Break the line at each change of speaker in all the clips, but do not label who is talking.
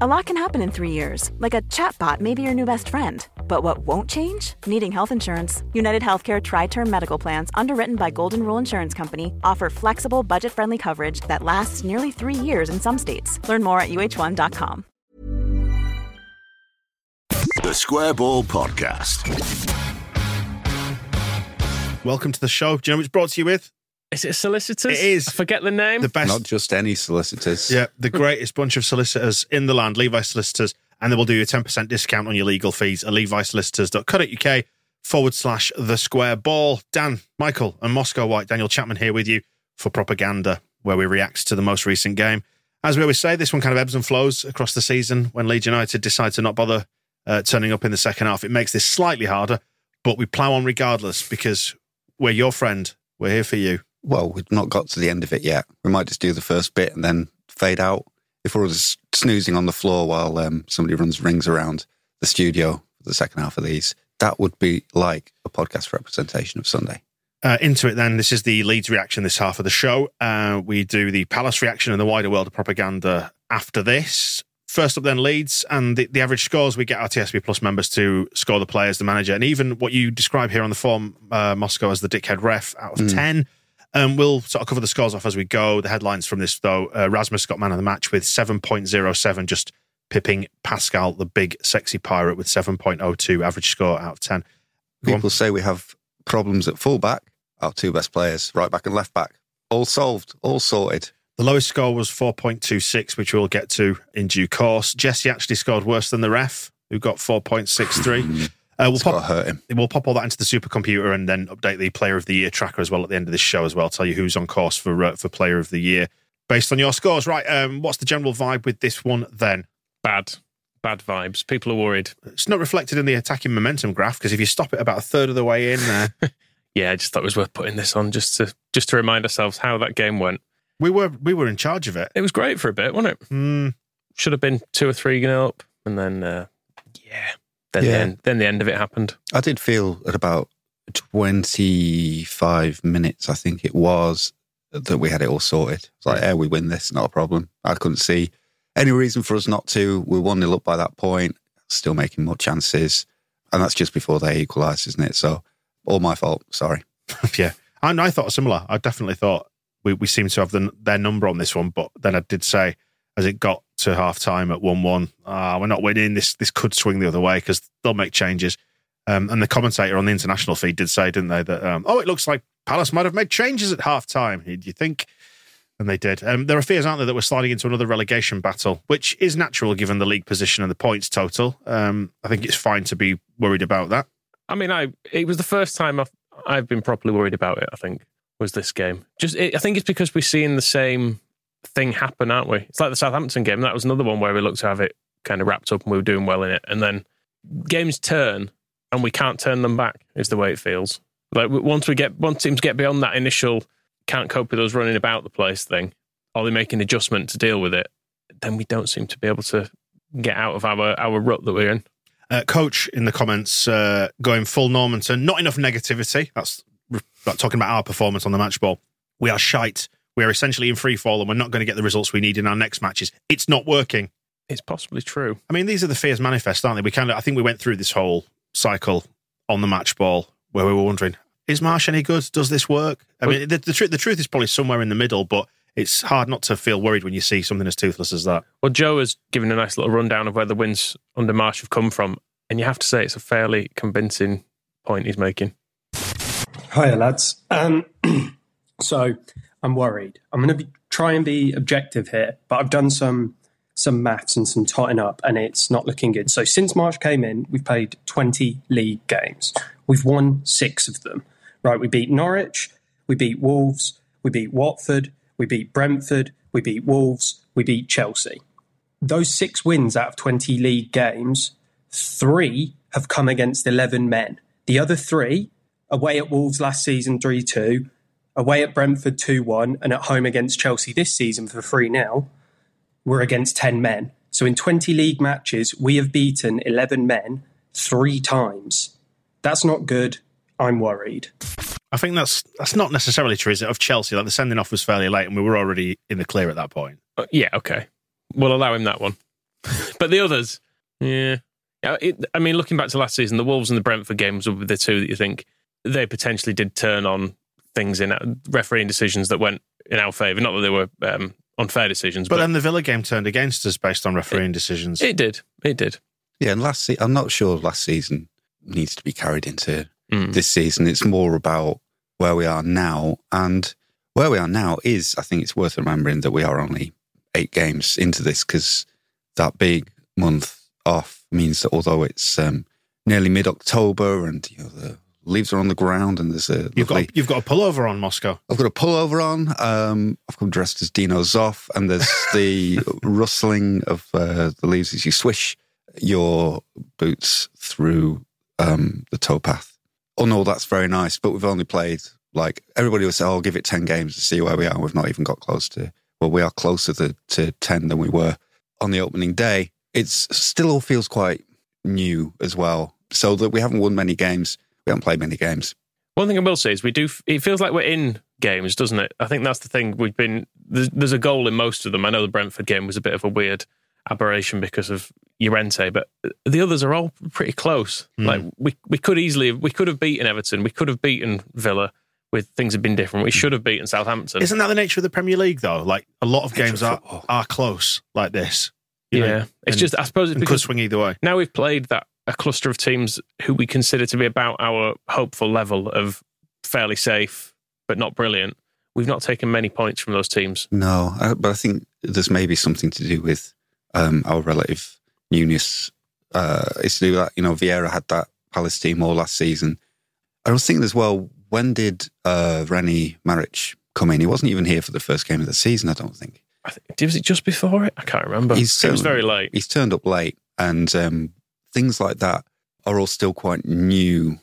A lot can happen in three years, like a chatbot may be your new best friend. But what won't change? Needing health insurance. United Healthcare Tri Term Medical Plans, underwritten by Golden Rule Insurance Company, offer flexible, budget friendly coverage that lasts nearly three years in some states. Learn more at uh1.com.
The Square Ball Podcast.
Welcome to the show. Do you know which brought to you with?
Is it solicitors?
It is.
I forget the name.
The best,
Not just any solicitors.
yeah, the greatest bunch of solicitors in the land, Levi Solicitors, and they will do you a 10% discount on your legal fees at levisolicitors.co.uk forward slash the square ball. Dan, Michael, and Moscow White, Daniel Chapman here with you for propaganda, where we react to the most recent game. As we always say, this one kind of ebbs and flows across the season. When Leeds United decide to not bother uh, turning up in the second half, it makes this slightly harder, but we plough on regardless because we're your friend. We're here for you.
Well, we've not got to the end of it yet. We might just do the first bit and then fade out. If we're all just snoozing on the floor while um, somebody runs rings around the studio for the second half of these, that would be like a podcast representation of Sunday.
Uh, into it then. This is the Leeds reaction this half of the show. Uh, we do the Palace reaction and the wider world of propaganda after this. First up then Leeds and the, the average scores we get our TSB Plus members to score the players, the manager, and even what you describe here on the form, uh, Moscow as the dickhead ref out of 10. Um, we'll sort of cover the scores off as we go. The headlines from this though, uh, Rasmus got man of the match with 7.07, just pipping Pascal, the big sexy pirate with 7.02 average score out of 10. Go on.
People say we have problems at fullback. Our two best players, right back and left back, all solved, all sorted.
The lowest score was 4.26, which we'll get to in due course. Jesse actually scored worse than the ref, who got 4.63. Uh, we'll
It's got to
pop,
hurt him.
we'll pop all that into the supercomputer and then update the Player of the Year tracker as well at the end of this show as well. Tell you who's on course for uh, for Player of the Year based on your scores. Right, um, what's the general vibe with this one then?
Bad. Bad vibes. People are worried.
It's not reflected in the attacking momentum graph because if you stop it about a third of the way in there,
Yeah, I just thought it was worth putting this on just to just to remind ourselves how that game went.
we were we were in charge of it.
It was great for a bit, wasn't it?
Hmm.
Should have been two or three nil up, and then uh, yeah, then the
Yeah.
end, then the end of it happened.
I did feel at about 25 minutes, I think it was, that we had it all sorted. It's like, yeah, we win this, not a problem. I couldn't see any reason for us not to. We were 1 0 up by that point, still making more chances. And that's just before they equalised, isn't it? So, all my fault. Sorry.
yeah, and I thought similar. I definitely thought we, we seemed to have the, their number on this one, but then I did say as it got to half time at one one, ah, we're not winning. This this could swing the other way because they'll make changes. Um, and the commentator on the international feed did say, didn't they, that um, oh, it looks like Palace might have made changes at half time. Do you think? And they did. Um, there are fears, aren't there, that we're sliding into another relegation battle, which is natural given the league position and the points total. Um, I think it's fine to be worried about that.
I mean, I it was the first time I've I've been properly worried about it. I think was this game. Just it, I think it's because we're seeing the same thing happen, aren't we? It's like the Southampton game. That was another one where we looked to have it kind of wrapped up and we were doing well in it, and then games turn and we can't turn them back. Is the way it feels. Like once we get once teams get beyond that initial can't cope with us running about the place thing, or they make an adjustment to deal with it, then we don't seem to be able to get out of our our rut that we're in.
Uh, coach in the comments uh, going full Normanton. Not enough negativity. That's like, talking about our performance on the match ball. We are shite. We are essentially in free fall and we're not going to get the results we need in our next matches. It's not working.
It's possibly true.
I mean, these are the fears manifest, aren't they? We kind of, I think we went through this whole cycle on the match ball where we were wondering, is Marsh any good? Does this work? I mean, the, the, tr- the truth is probably somewhere in the middle, but it's hard not to feel worried when you see something as toothless as that.
Well, Joe has given a nice little rundown of where the wins under Marsh have come from, and you have to say it's a fairly convincing point he's making.
Hiya, lads. Um, so I'm worried. I'm going to try and be objective here, but I've done some some maths and some totting up, and it's not looking good. So since Marsh came in, we've played 20 league games. We've won six of them. Right, we beat Norwich, we beat Wolves, we beat Watford, we beat Brentford, we beat Wolves, we beat Chelsea. those six wins out of 20 league games, three have come against 11 men. The other three, away at Wolves last season 3 2, away at Brentford 2 1, and at home against Chelsea this season for 3 0, were against 10 men. So in 20 league matches, we have beaten 11 men three times. That's not good. I'm worried.
I think that's that's not necessarily true, is it? Of Chelsea, like the sending off was fairly late, and we were already in the clear at that point.
Uh, yeah, okay. We'll allow him that one. but the others, yeah. yeah it, I mean, looking back to last season, the Wolves and the Brentford games were the two that you think they potentially did turn on things in uh, refereeing decisions that went in our favour. Not that they were um, unfair decisions,
But
but,
then the Villa game turned against us based on refereeing decisions.
it did. It did.
Yeah, and last se- I'm not sure last season needs to be carried into
Mm.
this season. It's more about where we are now, and where we are now is, I think it's worth remembering that we are only eight games into this because that big month off means that although it's um, nearly mid October and you know the leaves are on the ground and there's a
You've
lovely-
got you've got a pullover on Moscow.
I've got a pullover on. Um, I've come dressed as Dino Zoff, and there's the rustling of uh, the leaves as you swish your boots through um, the towpath. Oh no, that's very nice, but we've only played like everybody will say, "Oh, give it ten games to see where we are." We've not even got close to. Well, we are closer to, to ten than we were on the opening day. It's still all feels quite new as well. So that we haven't won many games, we haven't played many games.
One thing I will say is we do. It feels like we're in games, doesn't it? I think that's the thing. We've been there's, there's a goal in most of them. I know the Brentford game was a bit of a weird aberration because of Llorente, but the others are all pretty close. Hmm. Like we we could easily we could have beaten Everton, we could have beaten Villa. With things have been different, we hmm. should have beaten Southampton.
Isn't that the nature of the Premier League, though? Like a lot of
Nature
games are are close like this. you know,
yeah, it's
and-
just I suppose it's
and could swing either way.
now we've played that a cluster of teams who we consider to be about our hopeful level of fairly safe but not brilliant. We've not taken many points from those teams.
No, I, but I think there's maybe something to do with um, our relative newness. Uh, it's to do with that, you know, Vieira had that Palace team all last season. I was thinking as well, when did uh, René Marić come in? He wasn't even here for the first game of the season, I don't think.
I think, was it just before it? I can't remember.
He's
it was very late.
He's turned up late, and um, things like that are all still quite new.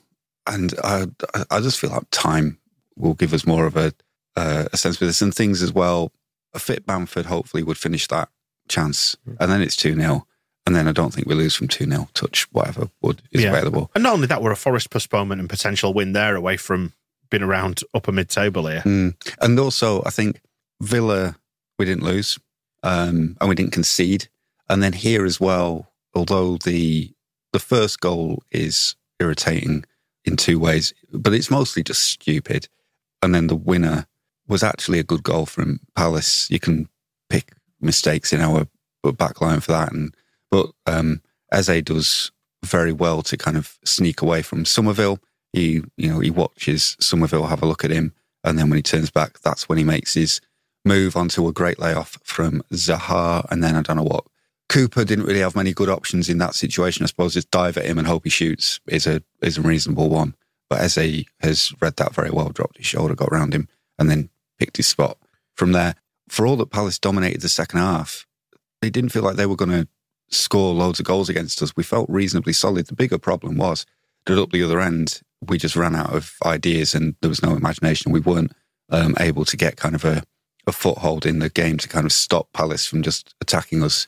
And I, I- just feel like time will give us more of a, uh, a sense of this. And things as well, a fit Bamford hopefully would finish that chance. And then it's 2 0. And then I don't think we lose from 2 0. Touch whatever wood is
Yeah.
available.
And not only that, we're a Forest postponement and potential win there away from being around upper mid table here.
Mm. And also, I think Villa, we didn't lose um, and we didn't concede. And then here as well, although the the first goal is irritating in two ways, but it's mostly just stupid. And then the winner was actually a good goal from Palace. You can pick mistakes in our back line for that, and but um, Eze does very well to kind of sneak away from Summerville. He, you know, he watches Summerville have a look at him, and then when he turns back, that's when he makes his move onto a great layoff from Zaha. And then I don't know what Cooper didn't really have many good options in that situation. I suppose just dive at him and hope he shoots is a is a reasonable one. But Eze has read that very well, dropped his shoulder, got around him, and then picked his spot from there. For all that Palace dominated the second half, they didn't feel like they were going to score loads of goals against us. We felt reasonably solid. The bigger problem was that up the other end, we just ran out of ideas and there was no imagination. We weren't um, able to get kind of a, a foothold in the game to kind of stop Palace from just attacking us.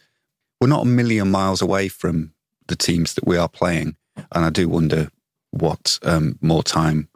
We're not a million miles away from the teams that we are playing, and I do wonder what um, more time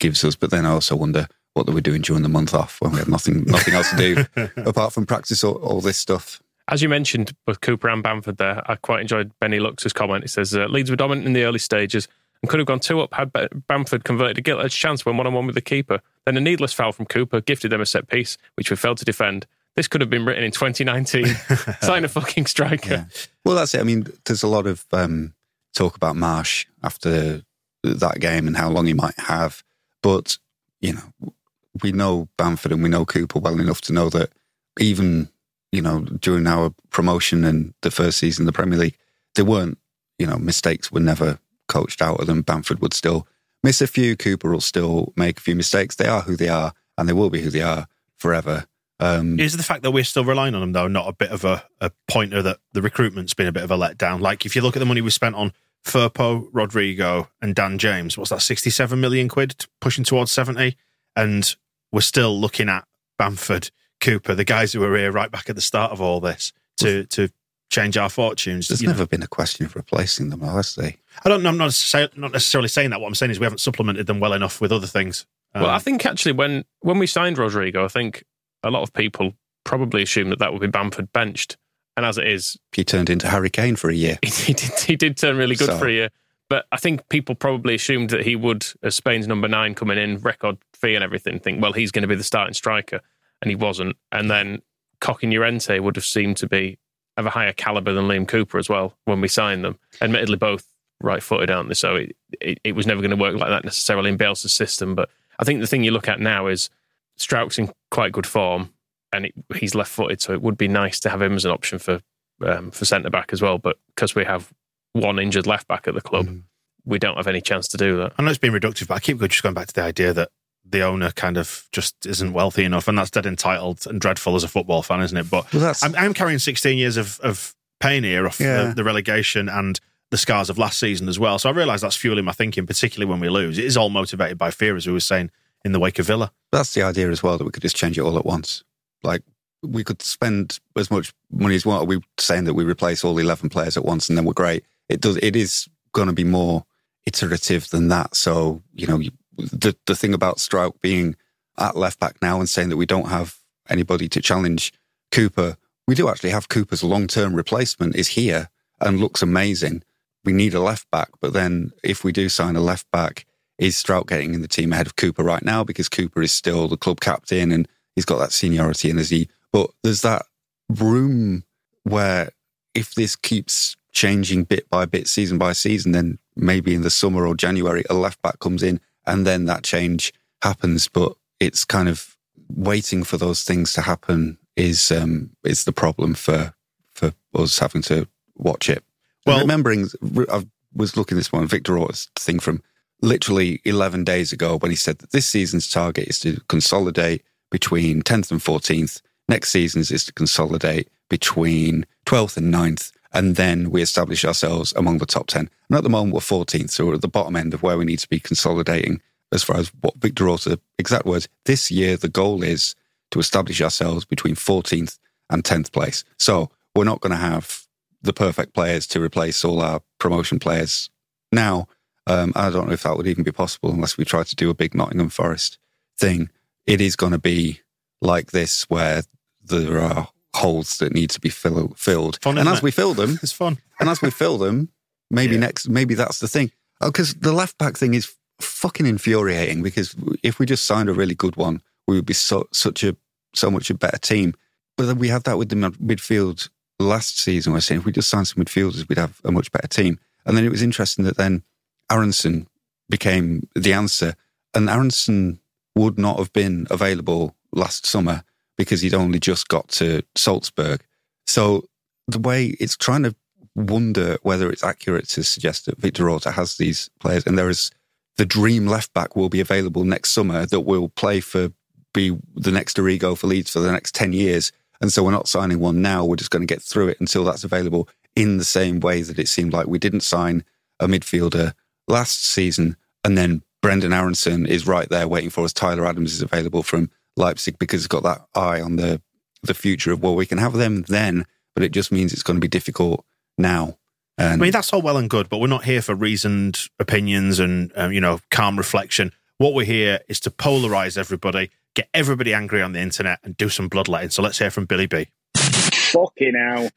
gives us. But then I also wonder what they were doing during the month off when we had nothing nothing else to do apart from practice all, all this stuff.
As you mentioned with Cooper and Bamford there, I quite enjoyed Benny Lux's comment. He says uh, Leeds were dominant in the early stages and could have gone two up had Bamford converted a gilt edged chance when one on one with the keeper. Then a needless foul from Cooper gifted them a set piece, which we failed to defend. This could have been written in 2019. Sign a fucking striker.
Yeah. Well, that's it. I mean, there's a lot of um, talk about Marsh after that game and how long he might have. But, you know, we know Bamford and we know Cooper well enough to know that even, you know, during our promotion and the first season of the Premier League, there weren't, you know, mistakes were never coached out of them. Bamford would still miss a few. Cooper will still make a few mistakes. They are who they are and they will be who they are forever. Um,
Is the fact that we're still relying on them though not a bit of a, a pointer that the recruitment's been a bit of a letdown? Like if you look at the money we spent on Firpo, Rodrigo, and Dan James, what's that, sixty-seven million quid, pushing towards seventy, and we're still looking at Bamford, Cooper, the guys who were here right back at the start of all this to to change our fortunes.
there's
You know,
never been a question of replacing them, has there?
I don't. Know, I'm not necessarily, not necessarily saying that. What I'm saying is we haven't supplemented them well enough with other things. Um,
Well, I think actually when when we signed Rodrigo, I think a lot of people probably assumed that that would be Bamford benched, and as it is,
He turned into Harry Kane for a year.
he did he did turn really good
So-
for a year. But I think people probably assumed that he would, as Spain's number nine coming in, record fee and everything, think, well, he's going to be the starting striker, and he wasn't. And then Koch and Llorente would have seemed to be of a higher caliber than Liam Cooper as well when we signed them. Admittedly, both right-footed, aren't they? So it, it, it was never going to work like that necessarily in Bielsa's system. But I think the thing you look at now is Struijk's in quite good form, and it, he's left-footed, so it would be nice to have him as an option for um, for centre back as well. But because we have one injured left back at the club,
Mm.
we don't have any chance to do that.
I know it's been reductive, but I keep just going back to the idea that the owner kind of just isn't wealthy enough, and that's dead entitled and dreadful as a football fan, isn't it? But
Well, that's-
I'm, I'm carrying 16 years of, of pain here off
Yeah.
the, the relegation and the scars of last season as well. So I realise that's fueling my thinking, particularly when we lose. It is all motivated by fear, as we were saying in the wake of Villa.
That's the idea as well that we could just change it all at once. Like we could spend as much money as we want. Are we saying that we replace all eleven players at once and then we're great? It does. It is going to be more iterative than that. So you know, you- the the thing about Struijk being at left back now and saying that we don't have anybody to challenge Cooper, we do actually have Cooper's long term replacement is here and looks amazing. We need a left back, but then if we do sign a left back, is Struijk getting in the team ahead of Cooper right now because Cooper is still the club captain and he's got that seniority and as he but there's that room where if this keeps changing bit by bit, season by season, then maybe in the summer or January a left back comes in and then that change happens. But it's kind of waiting for those things to happen is um is the problem for for us having to watch it.
Well-
Well, remembering, I was looking this one, Victor Orta's thing from literally 11 days ago when he said that this season's target is to consolidate between 10th and 14th. Next season's is to consolidate between 12th and 9th. And then we establish ourselves among the top 10. And at the moment, we're 14th. So we're at the bottom end of where we need to be consolidating as far as what Victor Orta, exact words, this year, the goal is to establish ourselves between 14th and 10th place. So we're not going to have the perfect players to replace all our promotion players now. Um, I don't know if that would even be possible unless we try to do a big Nottingham Forest thing. It is going to be like this where there are holes that need to be fill, filled.
Fun,
and as
it?
we fill them,
It's fun.
and as we fill them, maybe
Yeah.
next, maybe that's the thing. Because the left back thing is fucking infuriating. Because if we just signed a really good one, we would be so such a so much a better team. But then we had that with the midfield last season. We're saying if we just signed some midfielders, we'd have a much better team. And then it was interesting that then Aaronson became the answer, and Aaronson would not have been available last summer because he'd only just got to Salzburg. So the way it's trying to wonder whether it's accurate to suggest that Victor Orta has these players, and there is the dream left back will be available next summer that will play for be the next Dorigo for Leeds for the next ten years. And so we're not signing one now. We're just going to get through it until that's available. In the same way that it seemed like we didn't sign a midfielder last season, and then Brenden Aaronson is right there waiting for us. Tyler Adams is available from Leipzig because he's got that eye on the the future of well, we can have them then, but it just means it's going to be difficult now. And
I mean, that's all well and good, but we're not here for reasoned opinions and um, you know calm reflection. What we're here is to polarize everybody, get everybody angry on the internet, and do some bloodletting. So let's hear from Billy B.
Fucking hell.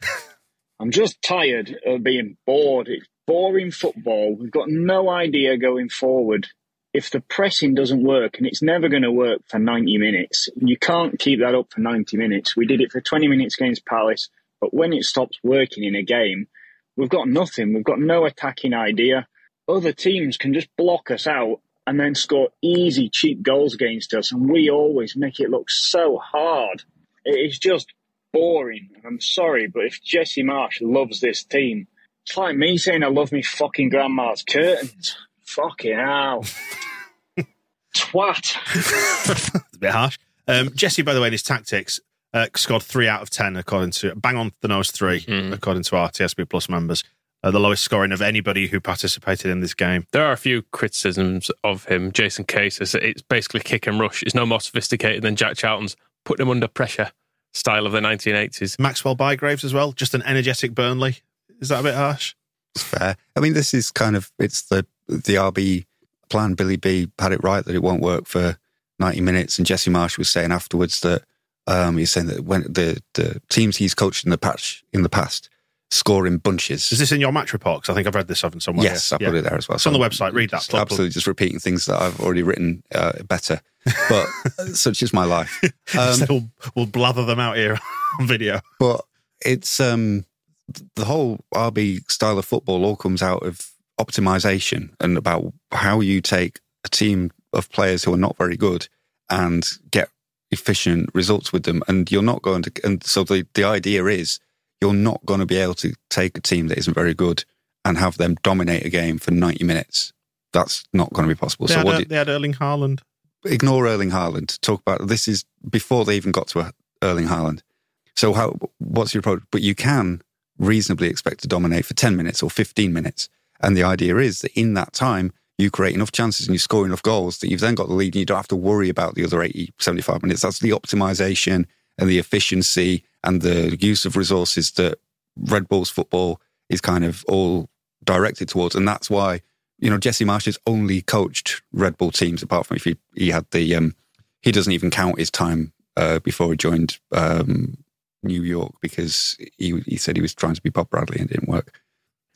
I'm just tired of being bored. It's boring football. We've got no idea going forward. If the pressing doesn't work, and it's never going to work for 90 minutes, you can't keep that up for 90 minutes. We did it for 20 minutes against Palace, but when it stops working in a game, we've got nothing. We've got no attacking idea. Other teams can just block us out and then score easy, cheap goals against us, and we always make it look so hard. It is just boring. I'm sorry, but if Jesse Marsh loves this team, it's like me saying I love me fucking grandma's curtains. Fucking hell. Twat.
It's a bit harsh. Um, Jesse, by the way, in his tactics, uh, scored three out of ten according to bang on the nose 3
Mm.
according to our TSB Plus members. Uh, the lowest scoring of anybody who participated in this game.
There are a few criticisms of him. Jason Case says it's basically kick and rush. It's no more sophisticated than Jack Charlton's put him under pressure style of the 1980s.
Maxwell Bygraves as well, just an energetic Burnley. Is that a bit harsh?
It's fair. I mean, this is kind of it's the the RB plan. Billy B had it right that it won't work for ninety minutes, and Jesse Marsh was saying afterwards that um, he's saying that when the the teams he's coached in the patch in the past score in bunches.
Is this in your match report? 'Cause I think I've read this somewhere. somewhere.
Yes, I
yeah.
put it there as well.
It's on the website. Read that. Plug, plug.
absolutely just repeating things that I've already written uh, better, but such is my life. Um,
So we'll, we'll blather them out here on video.
but it's um the whole RB style of football all comes out of optimization and about how you take a team of players who are not very good and get efficient results with them and you're not going to and so the the idea is you're not going to be able to take a team that isn't very good and have them dominate a game for 90 minutes that's not going to be possible
They,
so
had,
what do,
they had Erling Haaland.
ignore Erling Haaland. Talk about this is before they even got to Erling Haaland. So how what's your approach? But you can reasonably expect to dominate for 10 minutes or 15 minutes. And the idea is that in that time, you create enough chances and you score enough goals that you've then got the lead and you don't have to worry about the other 80, 75 minutes. That's the optimization and the efficiency and the use of resources that Red Bull's football is kind of all directed towards. And that's why, you know, Jesse Marsh has only coached Red Bull teams apart from if he, he had the, um, he doesn't even count his time uh, before he joined um, New York because he, he said he was trying to be Bob Bradley and it didn't work.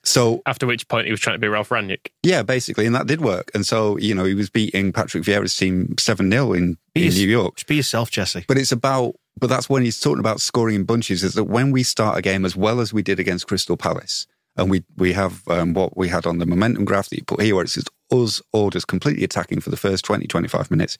So
After which point he was trying to be Ralf Rangnick.
yeah, basically, and that did work. And so, you know, he was beating Patrick Vieira's team 7 0 in, in
He's-
New York.
Be yourself, Jesse.
But it's about, but that's when he's talking about scoring in bunches, is that when we start a game as well as we did against Crystal Palace, and we, we have um, what we had on the momentum graph that you put here, where it says us orders completely attacking for the first 20, 25 minutes.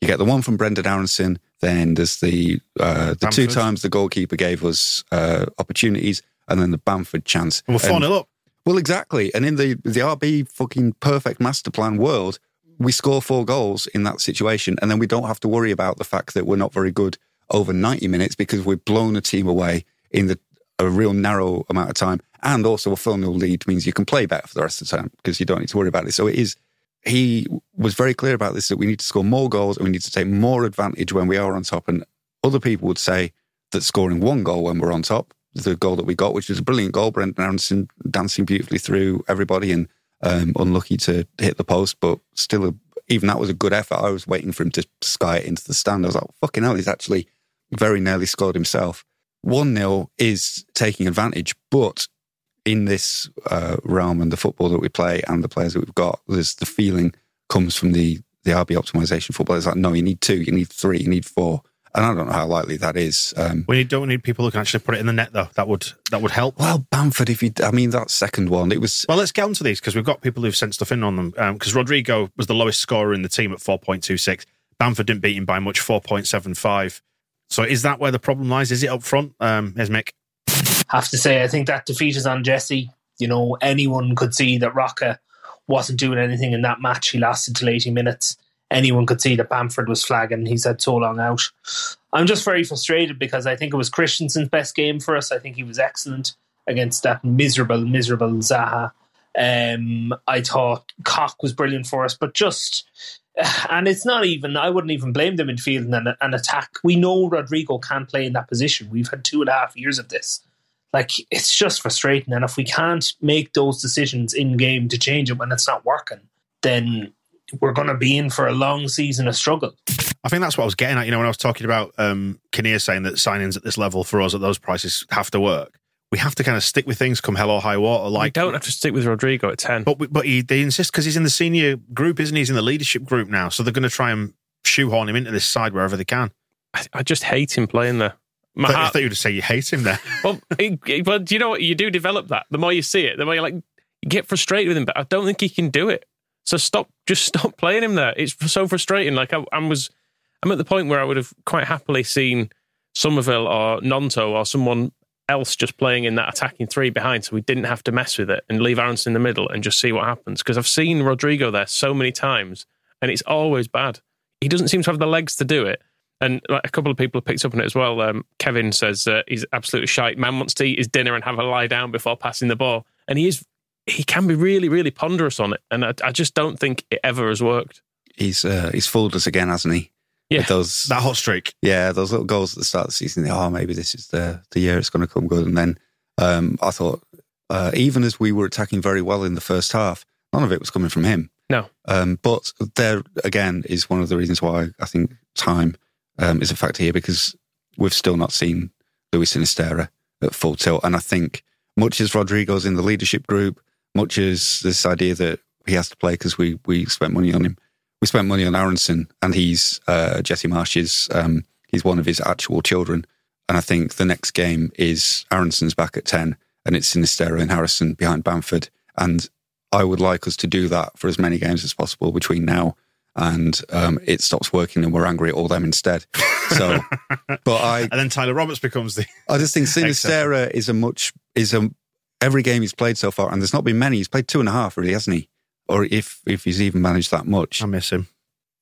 You get the one from Brenden Aaronson, then there's the uh, the two times the goalkeeper gave us uh, opportunities, and then the Bamford chance.
And we're 4
And-
0 up.
well, exactly. And in the the RB fucking perfect master plan world, we score four goals in that situation, and then we don't have to worry about the fact that we're not very good over ninety minutes because we've blown a team away in the a real narrow amount of time, and also a full nil lead means you can play better for the rest of the time because you don't need to worry about it. So it is. He was very clear about this that we need to score more goals and we need to take more advantage when we are on top. And other people would say that scoring one goal when we're on top, the goal that we got, which was a brilliant goal, Brenden Aaronson dancing beautifully through everybody and um, unlucky to hit the post, but still, a, even that was a good effort. I was waiting for him to sky it into the stand. I was like, fucking hell, he's actually very nearly scored himself. 1 0 is taking advantage, but in this uh, realm and the football that we play and the players that we've got, there's the feeling comes from the the RB optimization football. It's like, no, you need two, you need three, you need four. And I don't know how likely that is. Um,
We don't need people who can actually put it in the net, though. That would that would help.
well, Bamford, if you, I mean, that second one, it was,
Well, let's get onto these because we've got people who've sent stuff in on them. Because Rodrigo was the lowest scorer in the team at 4.26. Bamford didn't beat him by much, 4.75. So is that where the problem lies? Is it up front? Um, here's Mick.
Have to say, I think that defeat is on Jesse. You know, anyone could see that Roca wasn't doing anything in that match. He lasted till 80 minutes. Anyone could see that Bamford was flagging. He's had so long out. I'm just very frustrated because I think it was Kristensen's best game for us. I think he was excellent against that miserable, miserable Zaha. Um, I thought Koch was brilliant for us, but just and it's not even I wouldn't even blame the midfield and an, an attack. We know Rodrigo can't play in that position. We've had two and a half years of this. Like it's just frustrating, and if we can't make those decisions in game to change it when it's not working, then we're going to be in for a long season of struggle.
I think that's what I was getting at. You know, when I was talking about um, Kinnear saying that signings at this level for us at those prices have to work. We have to kind of stick with things come hell or high water.
Like,
Like,
don't have to stick with Rodrigo at 10.
but but he, they insist because he's in the senior group, isn't he? He's in the leadership group now, so they're going to try and shoehorn him into this side wherever they can.
I, I just hate him playing there. My
I thought, you would say you hate him there.
well, it- but do you know what? You do develop that. The more you see it, the more you like you get frustrated with him. But I don't think he can do it. So stop, just stop playing him there. It's so frustrating. Like I, I was, I'm at the point where I would have quite happily seen Summerville or Gnonto or someone else just playing in that attacking three behind, so we didn't have to mess with it and leave Aaronson in the middle and just see what happens. Because I've seen Rodrigo there so many times, and it's always bad. He doesn't seem to have the legs to do it. And like, a couple of people have picked up on it as well. Um, Kevin says uh, he's absolutely shite. Man wants to eat his dinner and have a lie down before passing the ball, and he is he can be really really ponderous on it, and I, I just don't think it ever has worked.
He's uh, he's fooled us again, hasn't he?
Yeah,
With those
That hot streak.
yeah, those little goals at the start of the season. Oh, maybe this is the the year it's going to come good. And then um, I thought, uh, even as we were attacking very well in the first half, none of it was coming from him.
No.
Um, but there again is one of the reasons why I think time um, is a factor here because we've still not seen Luis Sinisterra at full tilt. And I think much as Rodrigo's in the leadership group, much as this idea that he has to play because we we spent money on him, we spent money on Aaronson, and he's uh, Jesse Marsh's. Um, he's one of his actual children, and I think the next game is Aaronson's back at ten, and it's Sinisterra and Harrison behind Bamford, and I would like us to do that for as many games as possible between now and um, it stops working and we're angry at all them instead. So, but I
And then Tyler Roberts becomes the.
I just think Sinisterra is a much is a every game he's played so far, and there's not been many. He's played two and a half, really, hasn't he? Or if if he's even managed that much,
I miss him.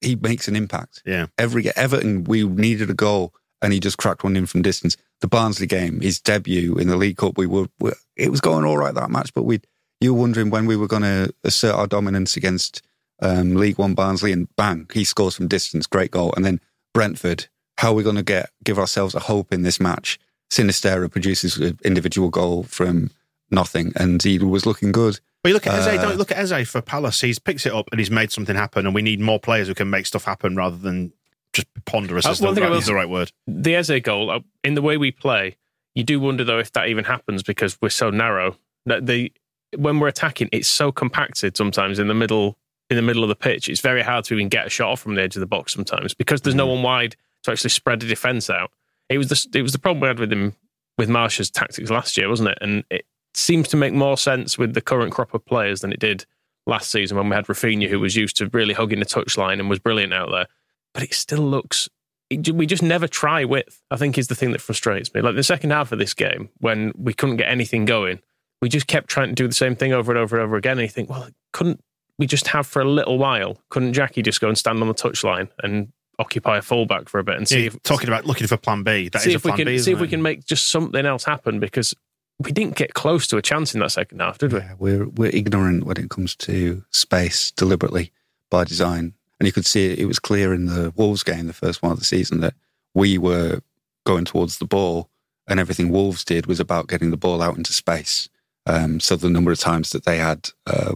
he makes an impact.
Yeah.
Every Everton, we needed a goal, and he just cracked one in from distance. The Barnsley game, his debut in the League Cup, we were, we it was going all right that match, but we you were wondering when we were going to assert our dominance against um, League One Barnsley, and bang, he scores from distance, great goal, and then Brentford. How are we going to get give ourselves a hope in this match? Sinisterra produces an individual goal from nothing, and he was looking good.
But you look at Eze,
Uh,
don't you look at Eze for Palace. He's picked it up and he's made something happen, and we need more players who can make stuff happen rather than just ponderous.
Uh,
the,
one thing I will
is the right word.
the Eze goal uh, in the way we play, you do wonder though if that even happens because we're so narrow that the when we're attacking, it's so compacted sometimes in the middle in the middle of the pitch. It's very hard to even get a shot off from the edge of the box sometimes because there's no mm. one wide to actually spread the defense out. It was the it was the problem we had with him with Marsh's tactics last year, wasn't it? And it seems to make more sense with the current crop of players than it did last season when we had Rafinha, who was used to really hugging the touchline and was brilliant out there. But it still looks it, we just never try width. I think is the thing that frustrates me. Like the second half of this game, when we couldn't get anything going, we just kept trying to do the same thing over and over and over again. And you think, well, couldn't we just have for a little while? Couldn't Jackie just go and stand on the touchline and occupy a fullback for a bit and see
Yeah,
if
talking about looking for Plan B. That is
see
a
if we
Plan
can
B.
see
isn't
if we can make just something else happen because we didn't get close to a chance in that second half, did we?
Yeah, we're we're ignorant when it comes to space deliberately by design, and you could see it. It was clear in the Wolves game, the first one of the season, that we were going towards the ball, and everything Wolves did was about getting the ball out into space. Um, so the number of times that they had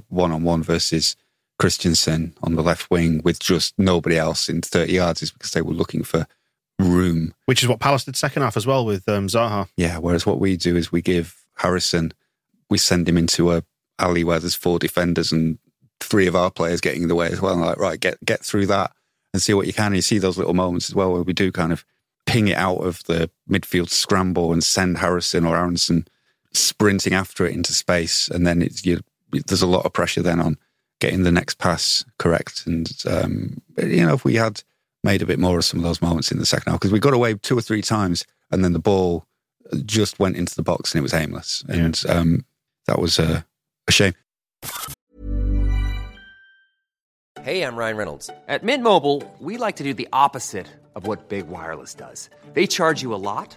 one on one versus Kristensen on the left wing with just nobody else in thirty yards is because they were looking for room
Which is what Palace did second half as well with um, Zaha.
yeah. Whereas what we do is we give Harrison, we send him into a alley where there's four defenders and three of our players getting in the way as well. And like, right, get get through that and see what you can. And you see those little moments as well where we do kind of ping it out of the midfield scramble and send Harrison or Aaronson sprinting after it into space. And then it's you, there's a lot of pressure then on getting the next pass correct. And um, you know, if we had made a bit more of some of those moments in the second half, because we got away two or three times, and then the ball just went into the box and it was aimless, and um, that was a, a shame.
Hey, I'm Ryan Reynolds. At Mint Mobile, we like to do the opposite of what Big Wireless does. They charge you a lot,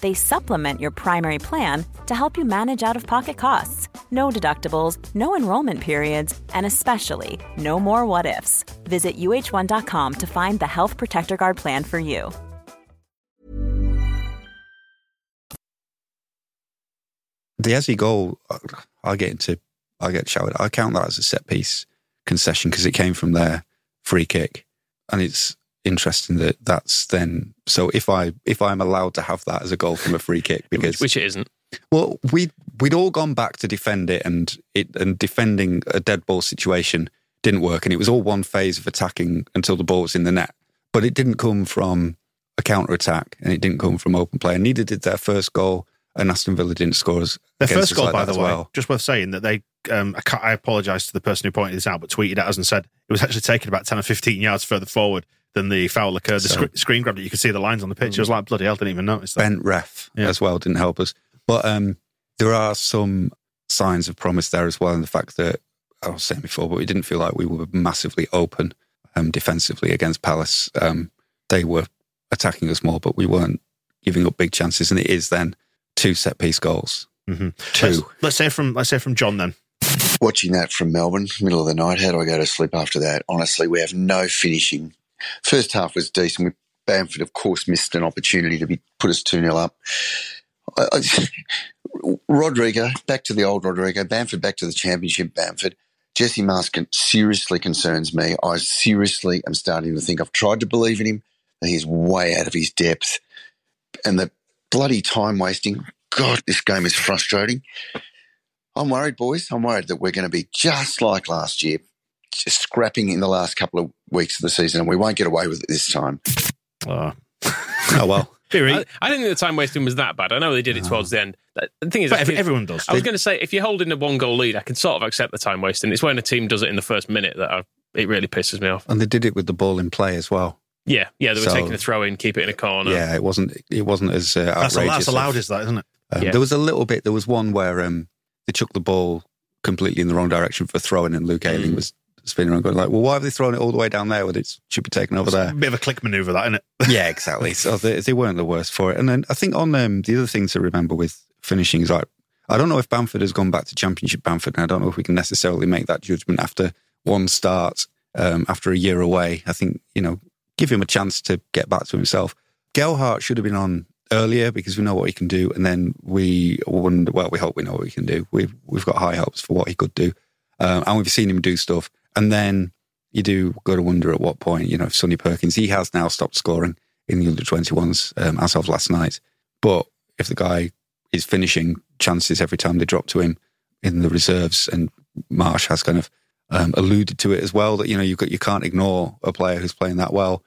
They supplement your primary plan to help you manage out of pocket costs. No deductibles, no enrollment periods, and especially no more what ifs. Visit uh1.com to find the Health Protector Guard plan for you.
The Eze goal, I get into, I get showered. I count that as a set piece concession because it came from their free kick, and it's interesting that that's then. So if I if I'm allowed to have that as a goal from a free kick, because
which it isn't.
Well, we we'd all gone back to defend it, and it and defending a dead ball situation didn't work, and it was all one phase of attacking until the ball was in the net. But it didn't come from a counter attack, and it didn't come from open play. And neither did their first goal. And Aston Villa didn't score us.
Their first goal,
like
by the way,
well.
just worth saying that they. Um, I, I apologise to the person who pointed this out, but tweeted at us and said it was actually taken about ten or fifteen yards further forward than the foul occurred. The
So-
sc- screen grabbed it. You could see the lines on the pitch. It was like bloody hell. Didn't even notice that.
bent ref
Yeah.
as well didn't help us. But um, there are some signs of promise there as well, in the fact that I was saying before, but we didn't feel like we were massively open um, defensively against Palace. Um, they were attacking us more, but we weren't giving up big chances, and it is then two set piece goals.
Mhm.
2
Let's, let's say from let's say from John then.
Watching that from Melbourne, middle of the night, how do I go to sleep after that? Honestly, we have no finishing. First half was decent. We, Bamford, of course, missed an opportunity to be put us 2 0 up. I, I, Rodrigo, back to the old Rodrigo. Bamford, back to the championship Bamford. Jesse Maskin seriously concerns me. I seriously am starting to think I've tried to believe in him, he's way out of his depth. And the bloody time wasting. God, this game is frustrating. I'm worried, boys. I'm worried that we're going to be just like last year, just scrapping in the last couple of weeks of the season, and we won't get away with it this time.
Oh,
oh well.
I, I didn't think the time wasting was that bad. I know they did it towards the end. The the thing is,
But
if
everyone does.
I was going to say, if you're holding a one goal lead, I can sort of accept the time wasting. It's when a team does it in the first minute that I, it really pisses me off.
And they did it with the ball in play as well.
Yeah, yeah, they were
So-
taking a throw in, keep it in a corner.
Yeah, it wasn't. It wasn't as uh, outrageous.
that's allowed,
of-
is that, isn't it?
Um,
Yeah.
There was a little bit. There was one where um, they chucked the ball completely in the wrong direction for throwing, and Luke Ayling was spinning around, going like, "Well, why have they thrown it all the way down there when it should be taken over there?"
A bit of a click maneuver, that, isn't it?
yeah, exactly. So they, they weren't the worst for it. And then I think on um, the other thing to remember with finishing is like, I don't know if Bamford has gone back to Championship Bamford, and I don't know if we can necessarily make that judgment after one start, um, after a year away. I think you know, give him a chance to get back to himself. Gelhardt should have been on earlier because we know what he can do, and then we wonder. Well, we hope we know what he can do. We've we've got high hopes for what he could do, um, and we've seen him do stuff. And then you do got to wonder at what point, you know, if Sonny Perkins, he has now stopped scoring in the under 21s um, as of last night. But if the guy is finishing chances every time they drop to him in the reserves, and Marsh has kind of um, alluded to it as well, that, you know, you, you can't ignore a player who's playing that well.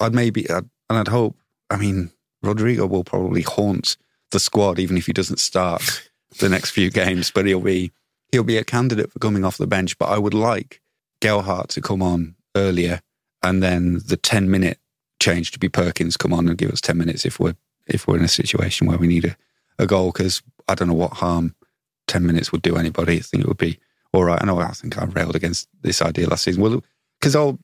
I'd maybe, I'd, and I'd hope, I mean, Rodrigo will probably haunt the squad, even if he doesn't start the next few games, but he'll be, he'll be a candidate for coming off the bench. But I would like Gelhardt to come on earlier and then the 10 minute change to be Perkins come on and give us 10 minutes if we're if we're in a situation where we need a, a goal because I don't know what harm 10 minutes would do anybody. I think it would be all right. I know I think I railed against this idea last season. Well, because all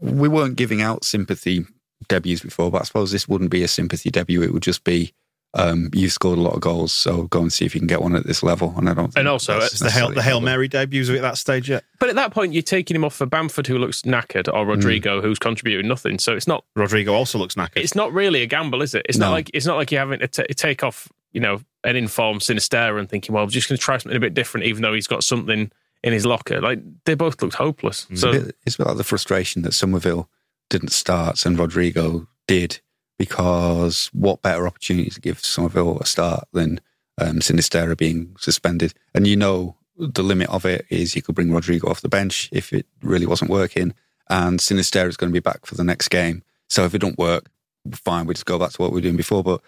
we weren't giving out sympathy debuts before, but I suppose this wouldn't be a sympathy debut. It would just be um, you've scored a lot of goals, so go and see if you can get one at this level. And I don't. Think
And also, it's
The Hail, the Hail
a.
Mary debuts at that stage yet?
But at that point, you're taking him off for Bamford, who looks knackered, or Rodrigo, who's contributing nothing. So it's not
Rodrigo also looks knackered.
it's not really a gamble, is it? It's
No.
not like it's not like you're having to t- take off, you know, an informed Sinisterra and thinking, well, I'm just going to try something a bit different, even though he's got something in his locker. Like they both looked hopeless.
It's,
So
a bit, it's a bit like the frustration that Summerville didn't start and Rodrigo did, because what better opportunity to give Summerville a start than um, Sinisterra being suspended? And you know the limit of it is you could bring Rodrigo off the bench if it really wasn't working, and Sinisterra is going to be back for the next game. So if it don't work, fine, we just go back to what we were doing before. But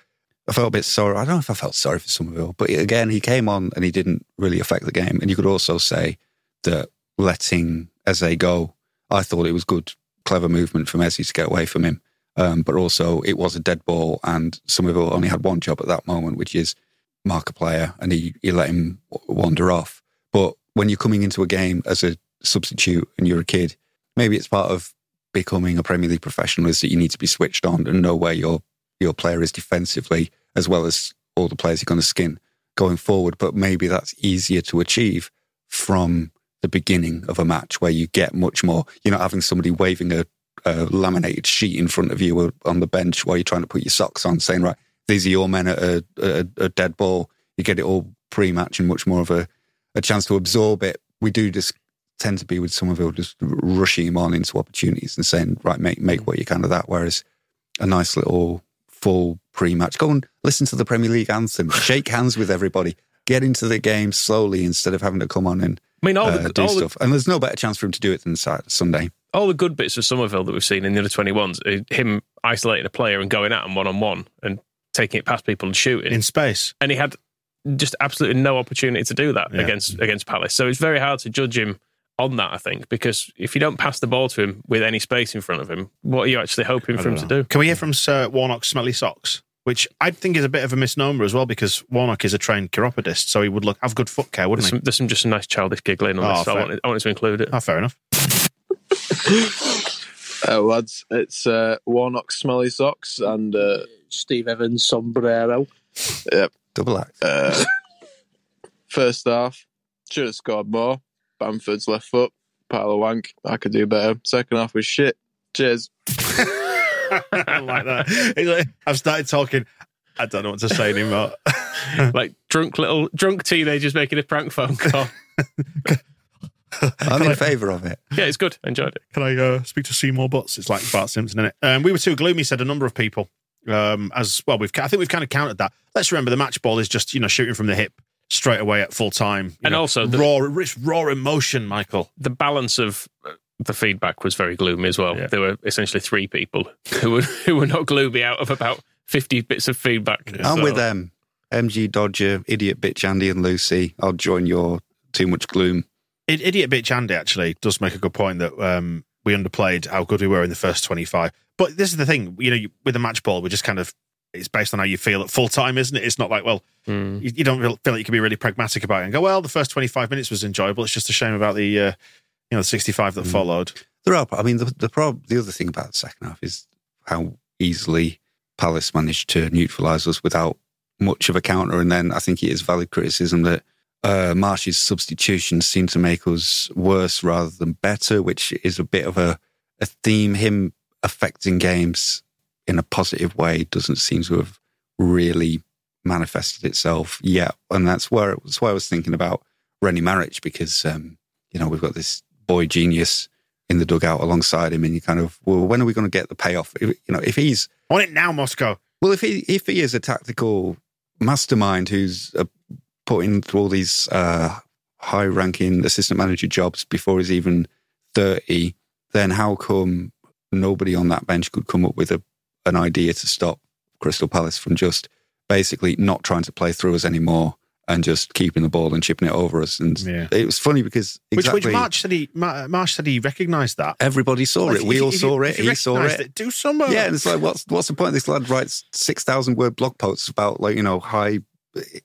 I felt a bit sorry. I don't know if I felt sorry for Summerville, but again, he came on and he didn't really affect the game. And you could also say that letting Eze go, I thought it was good, clever movement from Eze to get away from him. Um, but also, it was a dead ball, and Summerville only had one job at that moment, which is mark a player, and he, he let him wander off. But when you're coming into a game as a substitute and you're a kid, maybe it's part of becoming a Premier League professional is that you need to be switched on and know where your your player is defensively as well as all the players you're going to skin going forward. But maybe that's easier to achieve from the beginning of a match where you get much more. You're not having somebody waving a, a laminated sheet in front of you on the bench while you're trying to put your socks on, saying, "Right, these are your men at a, a, a dead ball." You get it all pre-match and much more of a, a chance to absorb it. We do just tend to be with Summerville just rushing him on into opportunities and saying, "Right, make make what you can of that." Whereas a nice little full pre-match, go and listen to the Premier League anthem, shake hands with everybody, get into the game slowly instead of having to come on and
I mean, all
uh,
the,
do
all the-
stuff. and there's no better chance for him to do it than Sunday.
all the good bits of Summerville that we've seen in the other 21s, uh, him isolating a player and going at him one on one and taking it past people and shooting
in space.
And he had just absolutely no opportunity to do that
Yeah.
against against Palace. So it's very hard to judge him on that, I think, because if you don't pass the ball to him with any space in front of him, what are you actually hoping for him
don't
to do?
Can we hear from Sir Warnock Smelly Socks? Which I think is a bit of a misnomer as well, because Warnock is a trained chiropodist, so he would look have good foot care, wouldn't
There's
he?
some, there's some just some nice childish giggling on
Oh,
this. So I wanted, I wanted to include it.
Oh, fair enough.
Uh, lads, it's uh, Warnock Smelly Socks and uh,
Steve Evans Sombrero.
Yep.
Double act.
Uh, first half, should have scored more. Bamford's left foot, pile of wank. I could do better. Second half was shit. Cheers.
I like that. It's like, I've started talking. I don't know what to say anymore.
like drunk little drunk teenagers making a prank phone call.
I'm in favour of it.
yeah, it's good. I enjoyed it.
Can I uh, speak to Seymour Butts? It's like Bart Simpson, is it? Um, we were too gloomy, said a number of people. Um, as well, we've I think we've kind of counted that. Let's remember the match ball is just you know shooting from the hip straight away at full time,
And
know,
also the-
raw, raw emotion, Michael.
The balance of uh, the feedback was very gloomy as well. There were essentially three people who were who were not gloomy out of about fifty bits of feedback.
I'm
So-
with them. MG Dodger, Idiot Bitch Andy and Lucy. I'll join your too much gloom.
I- Idiot bitch Andy actually does make a good point that um, we underplayed how good we were in the first 25. But this is the thing, you know, you- with the match ball, we just kind of, it's based on how you feel at full time, isn't it? It's not like, well,
Hmm.
you, you don't feel feel like you can be really pragmatic about it and go, well, the first 25 minutes was enjoyable. It's just a shame about the, uh, you know, the 65
Hmm.
that followed.
There are. I mean, the the, prob- the other thing about the second half is how easily Palace managed to neutralise us without much of a counter. And then I think it is valid criticism that uh, Marsh's substitutions seem to make us worse rather than better, which is a bit of a, a theme. Him affecting games in a positive way doesn't seem to have really manifested itself yet. And that's where that's why I was thinking about René Marić because um, you know we've got this boy genius in the dugout alongside him, and you kind of well, when are we going to get the payoff? If, you know, if he's
on it now, Moscow.
well, if he if he is a tactical mastermind who's uh, putting through all these uh, high ranking assistant manager jobs before he's even thirty, then how come nobody on that bench could come up with a, an idea to stop Crystal Palace from just basically not trying to play through us anymore and just keeping the ball and chipping it over us? And
Yeah.
it was funny because
Which,
exactly
which Marsh said he, Ma- Marsh said he recognised that.
everybody saw
Well,
it. We
if-
all
if
saw
if
it.
you
He saw
recognised
it.
Do some. uh,
Yeah, and it's like, what's what's the point? This lad writes six thousand word blog posts about like you know high,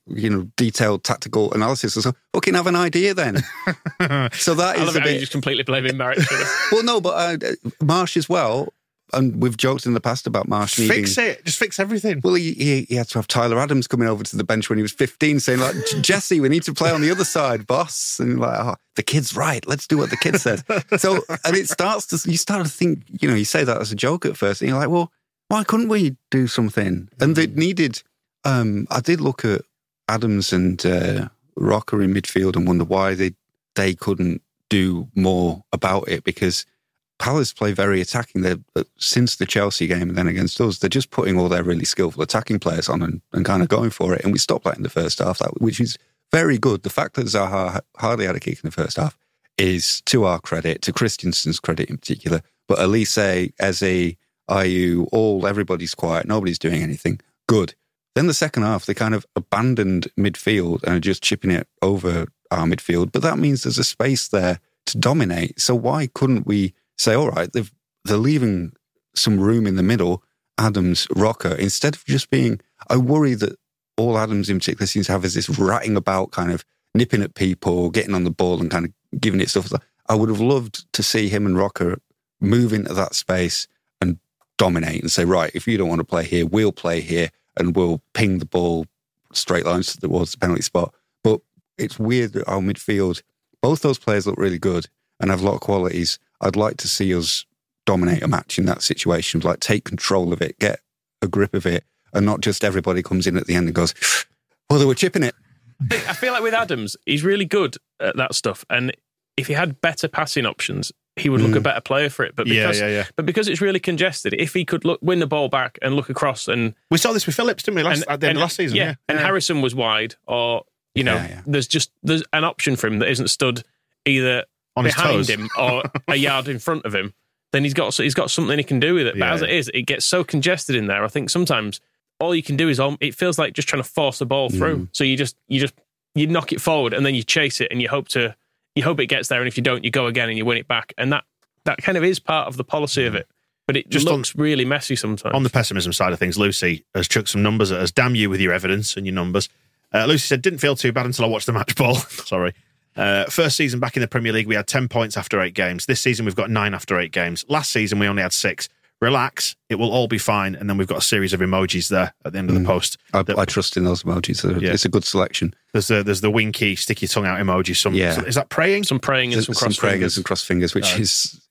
you know, detailed tactical analysis. So fucking have an idea then. so that
I
is
love
a
it how you just completely blaming Marić for this.
Well, no, but uh, Marsh as well. And we've joked in the past about Marsh needing.
Fix it. Just fix everything.
Well, he, he, he had to have Tyler Adams coming over to the bench when he was 15, saying, like, Jesse, we need to play on the other side, boss. And like, oh, the kid's right. Let's do what the kid says. so, and it starts to, you start to think, you know, you say that as a joke at first, and you're like, well, why couldn't we do something? And it needed, um, I did look at Adams and uh, Roca in midfield and wonder why they, they couldn't do more about it because Palace play very attacking. They're, uh, since the Chelsea game and then against us, they're just putting all their really skillful attacking players on and, and kind of going for it. And we stopped that in the first half, which is very good. The fact that Zaha hardly had a kick in the first half is to our credit, to Kristensen's credit in particular. But Olise, Eze, Ayew, all everybody's quiet, nobody's doing anything. Good. Then the second half, they kind of abandoned midfield and are just chipping it over our midfield. But that means there's a space there to dominate. So why couldn't we say, all right, they've, they're leaving some room in the middle, Adams, Roca, instead of just being, I worry that all Adams in particular seems to have is this ratting about kind of nipping at people, getting on the ball and kind of giving it stuff. I would have loved to see him and Roca move into that space and dominate and say, right, if you don't want to play here, we'll play here and we'll ping the ball straight lines towards the penalty spot. But it's weird that our midfield, both those players look really good and have a lot of qualities. I'd like to see us dominate a match in that situation, like take control of it, get a grip of it, and not just everybody comes in at the end and goes, well, they were chipping it.
I feel like with Adams, he's really good at that stuff. And if he had better passing options, he would look
Mm.
a better player for it. But
Yeah,
because,
yeah, yeah.
But because it's really congested, if he could look, win the ball back and look across and
we saw this with Phillips, didn't we? Last, at the end of last season, yeah.
and Harrison was wide, or you know,
Yeah, yeah.
there's just there's an option for him that isn't stood either
On his
behind him or a yard in front of him. Then he's got he's got something he can do with it. But
Yeah,
as it is, it gets so congested in there. I think sometimes all you can do is it feels like just trying to force a ball through.
Mm.
So you just you just you knock it forward and then you chase it and you hope to you hope it gets there. And if you don't, you go again and you win it back. And that that kind of is part of the policy of it. But it.
Just
just
on-
looks really messy sometimes.
On the pessimism side of things, Lucy has chucked some numbers at us. Damn you with your evidence and your numbers. Uh, Lucy said, didn't feel too bad until I watched the match ball. Sorry. Uh, first season back in the Premier League, we had 10 points after eight games. This season, we've got nine after eight games. Last season, we only had six. Relax, it will all be fine. And then we've got a series of emojis there at the end of the post.
I, I trust in those emojis.
Yeah.
It's a good selection.
There's the, there's the winky, sticky tongue out emoji. Some,
Yeah.
Is that praying?
Some praying and some cross
prayers
fingers.
and cross fingers, which
No.
is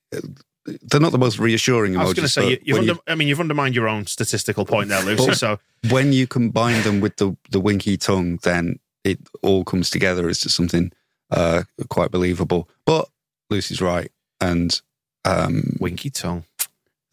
they're not the most reassuring emojis.
I was going to say,
but
you, you've
when
under, I mean, you've undermined your own statistical point there, Lucy. So
when you combine them with the the winky tongue, then it all comes together as just something uh, quite believable. But Lucy's right, and um,
winky tongue.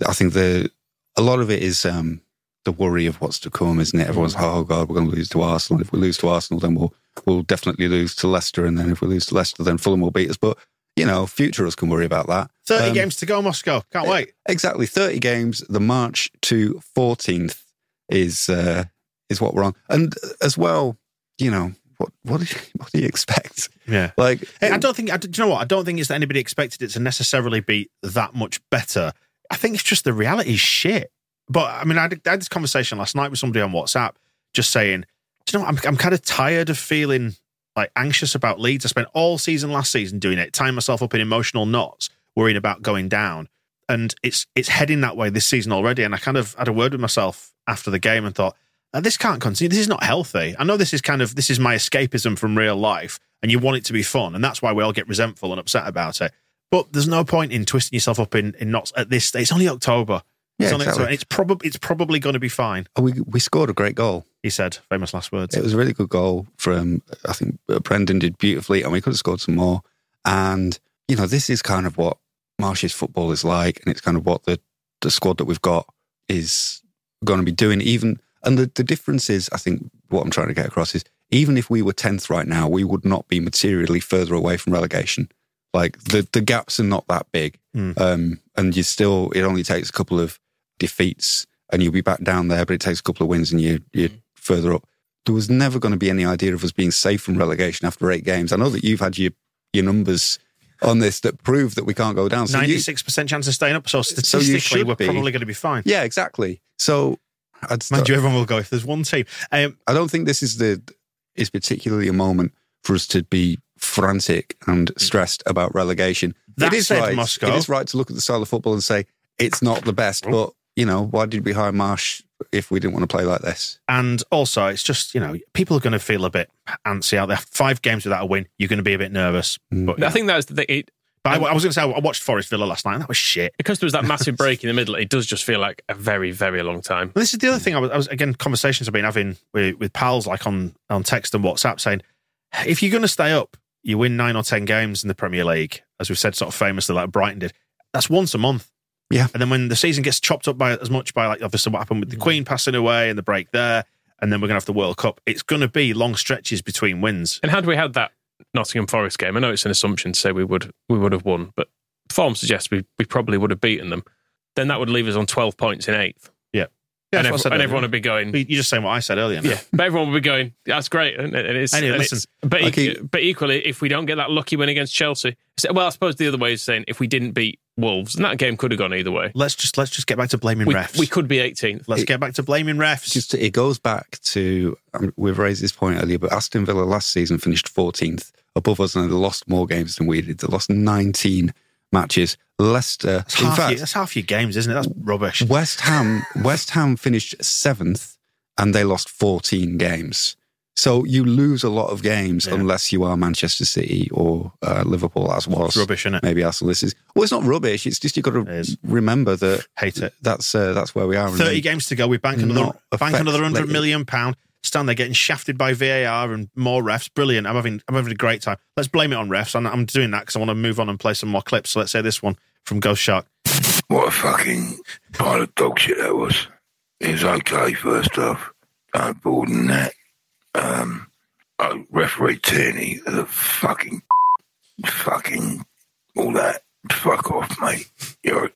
I think the a lot of it is um, the worry of what's to come, isn't it? Everyone's oh god, we're going to lose to Arsenal. If we lose to Arsenal, then we'll we'll definitely lose to Leicester, and then if we lose to Leicester, then Fulham will beat us. But you know, future us can worry about that.
30
Um,
games to go, Moscow. Can't wait.
Exactly, thirty games. The March to fourteenth is uh, is what we're on, and as well, you know, what what do you, what do you expect?
Yeah.
Like,
Hey, I don't think. I, do you know what? I don't think it's that anybody expected it to necessarily be that much better. I think it's just the reality is shit. But I mean, I had, I had this conversation last night with somebody on WhatsApp, just saying, do you know, what? I'm I'm kind of tired of feeling like anxious about Leeds. I spent all season last season doing it, tying myself up in emotional knots, worrying about going down, and it's it's heading that way this season already. And I kind of had a word with myself after the game and thought, uh, this can't continue. This is not healthy. I know this is kind of this is my escapism from real life, and you want it to be fun, and that's why we all get resentful and upset about it. But there's no point in twisting yourself up in, in knots at this stage. It's only October. It's
Yeah,
only
exactly.
October. It's probably it's probably going to be fine.
we we scored a great goal.
He said, famous last words.
It was a really good goal from, I think Brendan did beautifully, and we could have scored some more. And, you know, this is kind of what Marsh's football is like, and it's kind of what the, the squad that we've got is going to be doing. Even, and the, the difference is, I think, what I'm trying to get across is even if we were 10th right now, we would not be materially further away from relegation. Like the, the gaps are not that big.
Hmm.
Um, and you still, it only takes a couple of defeats and you'll be back down there, but it takes a couple of wins and you, you're further up. There was never going to be any idea of us being safe from relegation after eight games. I know that you've had your, your numbers on this that prove that we can't go down. So
Ninety-six percent chance of staying up. So
So
statistically,
should
we're
be.
probably going to be fine.
yeah, exactly. So I'd
Mind you, everyone will go if there's one team. Um,
I don't think this is the is particularly a moment for us to be frantic and stressed about relegation.
That
it is
said,
right.
Moscow-
It is right to look at the style of football and say it's not the best, but you know, why did we hire Marsh if we didn't want to play like this?
And also, it's just, you know, people are going to feel a bit antsy out there. Five games without a win, you're going to be a bit nervous. But,
I think that's the. It,
but I, I was going to say, I watched Forest Villa last night, and that was shit.
because there was that massive break in the middle, it does just feel like a very, very long time.
And this is the other thing I was, I was again, conversations I've been having with, with pals, like on, on text and WhatsApp, saying, if you're going to stay up, you win nine or 10 games in the Premier League, as we've said sort of famously, like Brighton did. That's once a month.
Yeah.
And then when the season gets chopped up by as much by, like, obviously what happened with the mm. Queen passing away and the break there, and then we're going to have the World Cup, it's going to be long stretches between wins.
And had we had that Nottingham Forest game, I know it's an assumption to say we would we would have won, but form suggests we, we probably would have beaten them. Then that would leave us on twelve points in eighth.
Yeah.
and,
what I
ev- and everyone would be going.
You're just saying what I said earlier. now.
Yeah, but everyone would be going. That's great, and it is.
Anyway,
and
listen,
it's- but but equally, if we don't get that lucky win against Chelsea, well, I suppose the other way is saying if we didn't beat Wolves, and that game could have gone either way.
Let's just let's just get back to blaming
We,
refs.
we could be 18th.
let's
It-
get back to blaming refs.
Just it goes back to um, we've raised this point earlier, but Aston Villa last season finished 14th above us, and they lost more games than we did. They lost 19 matches. Leicester,
that's,
in
half
fact,
your, that's half your games, isn't it? That's rubbish.
West Ham West Ham finished seventh, and they lost 14 games. So you lose a lot of games
Yeah.
unless you are Manchester City or uh, Liverpool, as was
It's rubbish, isn't it?
maybe Arsenal. This is well, it's not rubbish. It's just you've got to remember that
Hate it.
that's uh, that's where we are.
Thirty games to go. We bank another
Not
bank another
affect-
hundred
like-
million pound. Stand there getting shafted by VAR and more refs. Brilliant. I'm having I'm having a great time. Let's blame it on refs. I'm, I'm doing that because I want to move on and play some more clips. So let's say this one from Ghost Shark.
What a fucking pile of dog shit that was. It was okay first off. I more than that. Um, I referee Tierney, the fucking, fucking, all that. Fuck off, mate. You're, a,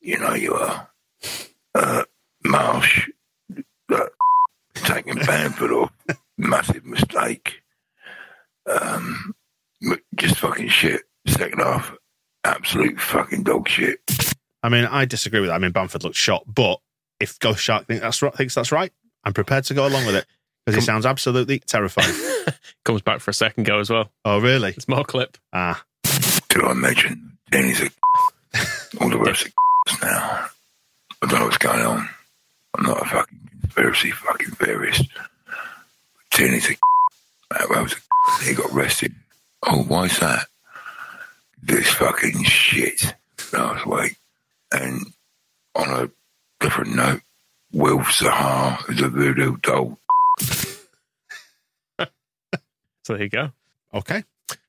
you know you are. Uh, Marsh, that taking Bamford off, massive mistake. Um, just fucking shit. Second half, absolute fucking dog shit.
I mean, I disagree with that. I mean, Bamford looked shot, but if Ghost Shark that's right, thinks that's right, I'm prepared to go along with it because he sounds absolutely terrifying.
Comes back for a second go as well.
oh, really?
It's more clip.
Ah,
Did I mention Danny's a all the rest are now? I don't know what's going on. I'm not a fucking conspiracy fucking theorist. Danny's a that was a he got arrested. Oh, why's that? This fucking shit last week. And on a different note, Will Sahar is a voodoo doll.
So there you go.
okay.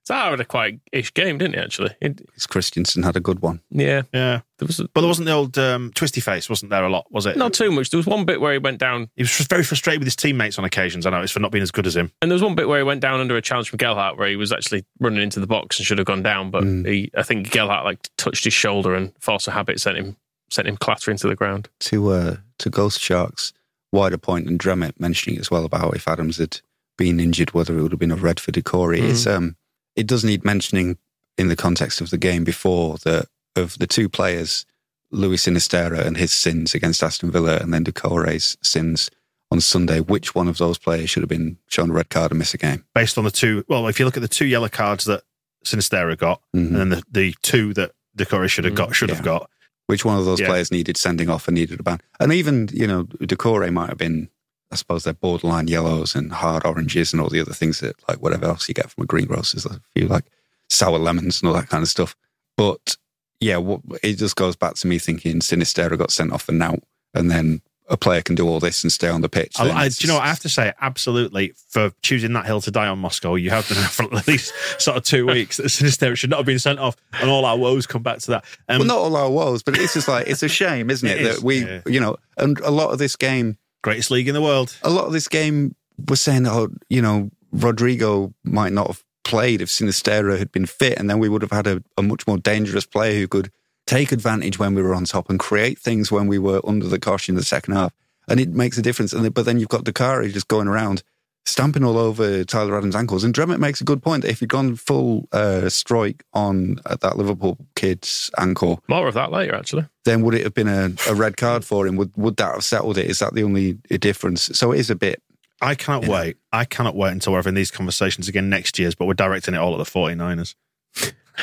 Zaha had a quite ish game, didn't he? Actually, it,
Kristensen had a good one.
yeah.
Yeah.
There was a,
But there wasn't the old um, twisty face, wasn't there? A lot, was it?
not too much. There was one bit where he went down,
He was very frustrated with his teammates on occasions. I know, it's for not being as good as him.
and there was one bit where he went down under a challenge from Gelhardt, where he was actually running into the box and should have gone down, but he, I think Gelhardt like touched his shoulder and force of habit sent him sent him clattering to the ground.
to uh, to Ghost Sharks wider point and Dremmett mentioning as well about if Adams had been injured, whether it would have been a red for Doucouré. It's um, it does need mentioning in the context of the game before that of the two players, Luis Sinisterra and his sins against Aston Villa, and then Doucouré's sins on Sunday. Which one of those players should have been shown a red card and miss a game?
Based on the two, well, if you look at the two yellow cards that Sinisterra got,
Mhm.
and then the, the two that Doucouré should have got, should have got.
Which one of those
Yeah.
players needed sending off and needed a ban? And even, you know, Doucouré might have been, I suppose they're borderline yellows and hard oranges and all the other things that, like, whatever else you get from a greengrocer. There's a few, like, sour lemons and all that kind of stuff. But yeah, what, it just goes back to me thinking Sinisterra got sent off for now, and then a player can do all this and stay on the pitch.
I, I, do you know what? I have to say, absolutely, for choosing that hill to die on Moscow, you have been for at least sort of two weeks. Sinisterra should not have been sent off, and all our woes come back to that. Um,
well, not all our woes, but it's just like, it's a shame, isn't it?
It is,
that we,
yeah.
you know, and a lot of this game,
greatest league in the world.
a lot of this game was saying, oh, you know, Rodrigo might not have played if Sinisterra had been fit, and then we would have had a, a much more dangerous player who could take advantage when we were on top and create things when we were under the cosh in the second half. And it makes a difference. And but then you've got Doucouré just going around stamping all over Tyler Adams' ankles. And Dremmett makes a good point. If he'd gone full uh, strike on uh, that Liverpool kid's ankle,
More of that later, actually.
then would it have been a, a red card for him? Would would that have settled it? Is that the only difference? So it is a bit.
I cannot wait. I cannot wait until we're having these conversations again next year's, but we're directing it all at the 49ers.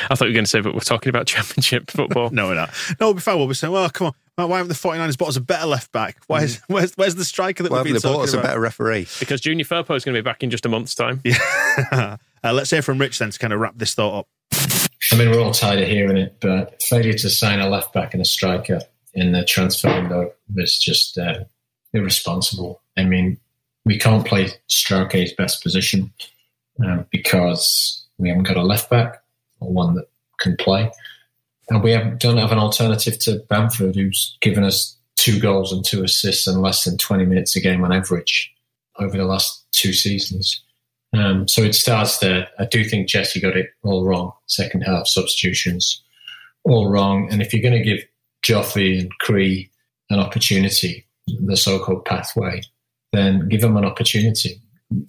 I thought you were going to say, but we're talking about championship football.
No, we're not. No, before we'll be saying, well, come on. Why haven't the 49ers bought us a better left back? Why is, where's, where's the striker that
Well,
we've been
they bought
talking
us a better referee.
Because Junior Firpo is going to be back in just a month's time.
uh, let's hear from Rich then to kind of wrap this thought up.
I mean, we're all tired of hearing it, but failure to sign a left back and a striker in the transfer window was just uh, irresponsible. I mean, we can't play Struijk's best position um, because we haven't got a left back or one that can play. And we have, don't have an alternative to Bamford, who's given us two goals and two assists and less than 20 minutes a game on average over the last two seasons. Um, so it starts there. I do think Jesse got it all wrong. Second half substitutions, all wrong. And if you're going to give Joffrey and Cree an opportunity, the so-called pathway, then give them an opportunity.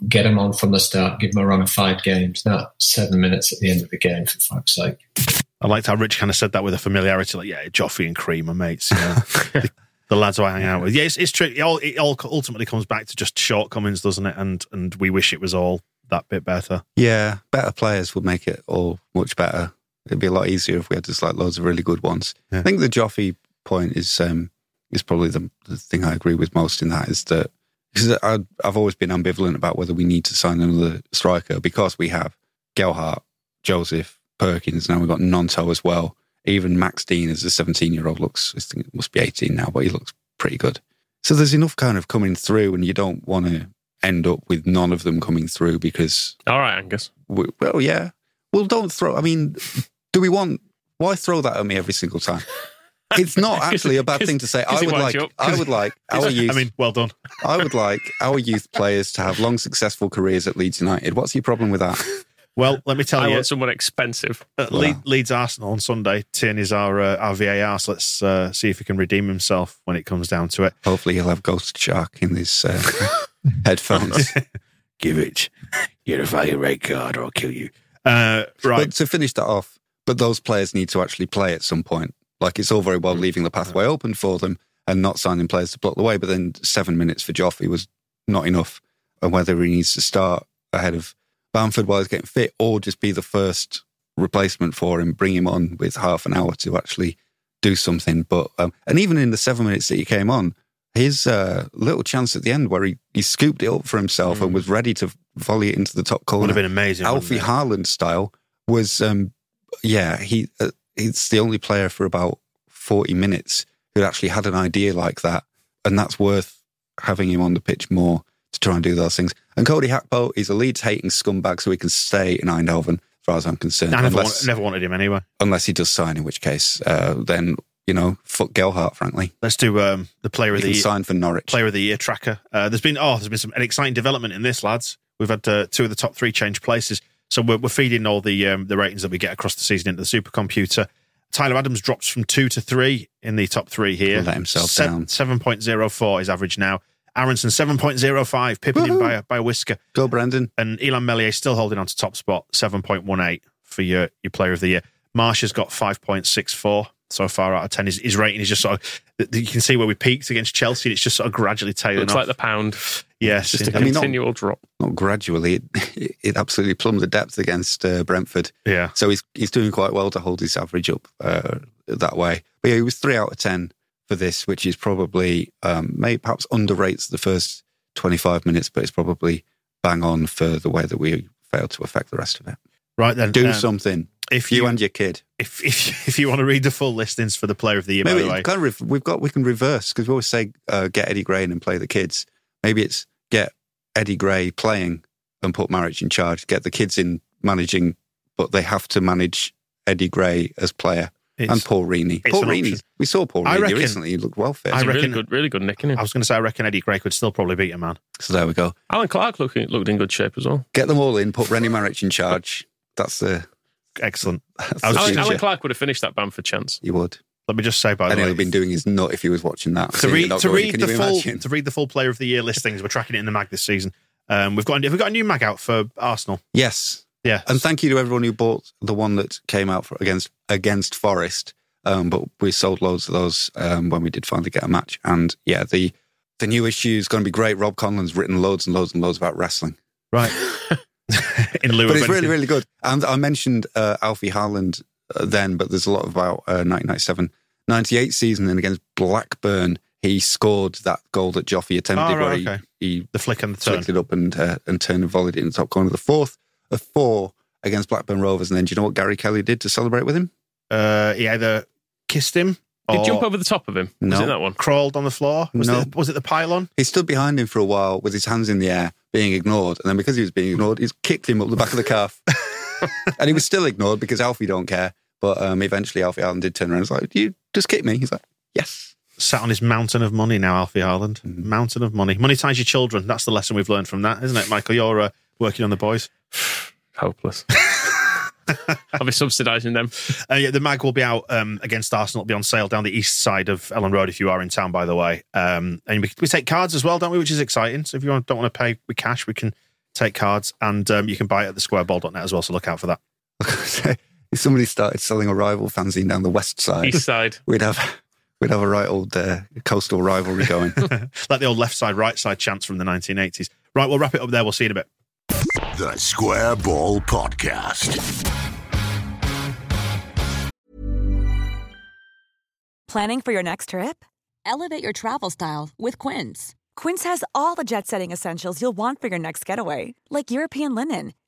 Get them on from the start. Give them a run of five games, not seven minutes at the end of the game, for fuck's sake.
I liked how Rich kind of said that with a familiarity, like, yeah, Joffrey and Cream are mates. You know? the, the lads who I hang out with. Yeah, it's, it's true. It all, it all ultimately comes back to just shortcomings, doesn't it? And and we wish it was all that bit better.
Yeah, better players would make it all much better. It'd be a lot easier if we had just like loads of really good ones.
Yeah.
I think the Joffrey point is um, is probably the, the thing I agree with most in that is that because I've always been ambivalent about whether we need to sign another striker because we have Gelhardt, Joseph, Perkins. Now we've got Gnonto as well. Even Max Dean as a 17 year old looks, I think it must be 18 now, but he looks pretty good. So there's enough kind of coming through, and you don't want to end up with none of them coming through because
All right, Angus.
we, well, yeah. Well, don't throw. I mean, do we want? Why throw that at me every single time? It's not actually a bad thing to say. I would like. I would like our youth.
I mean, well done.
I would like our youth players to have long, successful careers at Leeds United. What's your problem with that?
Well, let me tell
I
you,
want someone expensive.
uh, Le- Leeds Arsenal on Sunday. Tin is our uh, our VAR. So let's uh, see if he can redeem himself when it comes down to it.
Hopefully, he'll have Ghost Shark in his uh, headphones.
Give it. Get a fucking red card or I'll kill you. Uh, right.
But to finish that off, but those players need to actually play at some point. Like it's all very well leaving the pathway open for them and not signing players to block the way, but then seven minutes for Joffrey was not enough. And whether he needs to start ahead of Bamford while he's getting fit or just be the first replacement for him, bring him on with half an hour to actually do something. But um, and even in the seven minutes that he came on, his uh, little chance at the end where he, he scooped it up for himself and was ready to volley it into the top corner
Would have been amazing.
Alfie
it?
Haaland style was, um, yeah, he uh, he's the only player for about forty minutes who actually had an idea like that, and that's worth having him on the pitch more to try and do those things. And Cody Gakpo is a Leeds hating scumbag, so he can stay in Eindhoven, as far as I'm concerned.
I never,
unless,
want, never wanted him anyway.
unless he does sign, in which case, uh, then you know, fuck Gelhardt, frankly.
Let's do um, the player
He
of
can
the
sign for Norwich.
player of the year tracker. Uh, there's been oh, there's been some an exciting development in this, lads. We've had uh, two of the top three change places, so we're, we're feeding all the um, the ratings that we get across the season into the supercomputer. Tyler Adams drops from two to three in the top three here.
Let himself down.
Seven point zero four is average now. Aaronson seven point zero five, pipping him by a, by a whisker.
Go, Brenden.
And Illan Meslier still holding on to top spot, seven point one eight for your your player of the year. Marsh has got five point six four so far out of ten. His, his rating is just sort of you can see where we peaked against Chelsea. It's just sort of gradually tailing
Looks
off.
like the pound.
Yes,
Just a
I mean, not-
continual drop.
Not gradually, it, it absolutely plumbed the depth against uh, Brentford.
Yeah.
So he's he's doing quite well to hold his average up uh, that way. But yeah, he was three out of ten for this, which is probably um, maybe perhaps underrates the first twenty five minutes, but it's probably bang on for the way that we failed to affect the rest of it.
Right then,
Do
um,
something.
If
You
you,
and your kid.
if if if you want to read the full listings for the player of the year, by
Maybe
the way,
kind of re- we've got we can reverse because we always say uh, get Eddie Gray in and play the kids. Maybe it's get Eddie Gray playing and put Marić in charge. Get the kids in managing, but they have to manage Eddie Gray as player
It's-
and Paul Reaney. Paul Reaney.
option.
We saw Paul
I
Reaney
reckon-
recently. He looked well fit.
I
He's a really
reckon-
good, really good nick in him.
I was going to say I reckon Eddie Gray could still probably beat a man.
So there we go.
Allan Clarke looked, looked in good shape as well.
Get them all in. Put René Marić in charge. That's the.
Excellent.
That's the
Alan. Allan Clarke would have finished that Bamford chance.
He would.
Let me just say by
And
the
he'll
way,
have been doing his nut if he was watching that.
to read to
going,
read the full
imagine?
to read the full player of the year listings. We're tracking it in the mag this season. Um, we've got we've got a new mag out for Arsenal.
Yes.
Yeah,
And thank you to everyone who bought the one that came out for, against against Forest. Um, but we sold loads of those um, when we did finally get a match. And yeah, the the new issue is going to be great. Rob Conlon's written loads and loads and loads about wrestling,
right. in lieu
but it's really really good. And I mentioned uh, Alfie Haaland uh, then, but there's a lot about uh, 1997, 98 season, and against Blackburn, he scored that goal that Joffrey attempted,
Oh,
where
right,
he,
okay.
he
the flick and the turn.
flicked it up and uh, and turned and volleyed it in the top corner. The fourth of four against Blackburn Rovers, and then do you know what Gary Kelly did to celebrate with him?
Uh, he either kissed him
Did
or
he jump over the top of him? Was
No.
it that one?
crawled on the floor. Was,
No.
it, was it the pylon?
He stood behind him for a while with his hands in the air, being ignored, and then because he was being ignored, he kicked him up the back of the calf, and he was still ignored because Alfie don't care. But um, eventually, Alfie Allen did turn around. and was like, "You just kick me." He's like, "Yes."
Sat on his mountain of money now, Alfie Haaland.
Mm-hmm.
Mountain of money. Money ties your children. That's the lesson we've learned from that, isn't it, Michael? You're uh, working on the boys.
Hopeless. I'll be subsidising them.
Uh, yeah, the mag will be out um, against Arsenal. It'll be on sale down the east side of Elland Road if you are in town, by the way. Um, and we, we take cards as well, don't we? Which is exciting. So if you don't want to pay with cash, we can take cards and um, you can buy it at the squareball.net as well. So look out for that.
if somebody started selling a rival fanzine down the west side,
East side.
we'd have we'd have a right old uh, coastal rivalry going.
like the old left side, right side chants from the 1980s. Right, we'll wrap it up there. We'll see you in a bit.
The Square Ball Podcast.
Planning for your next trip? Elevate your travel style with Quince. Quince has all the jet setting essentials you'll want for your next getaway, like European linen,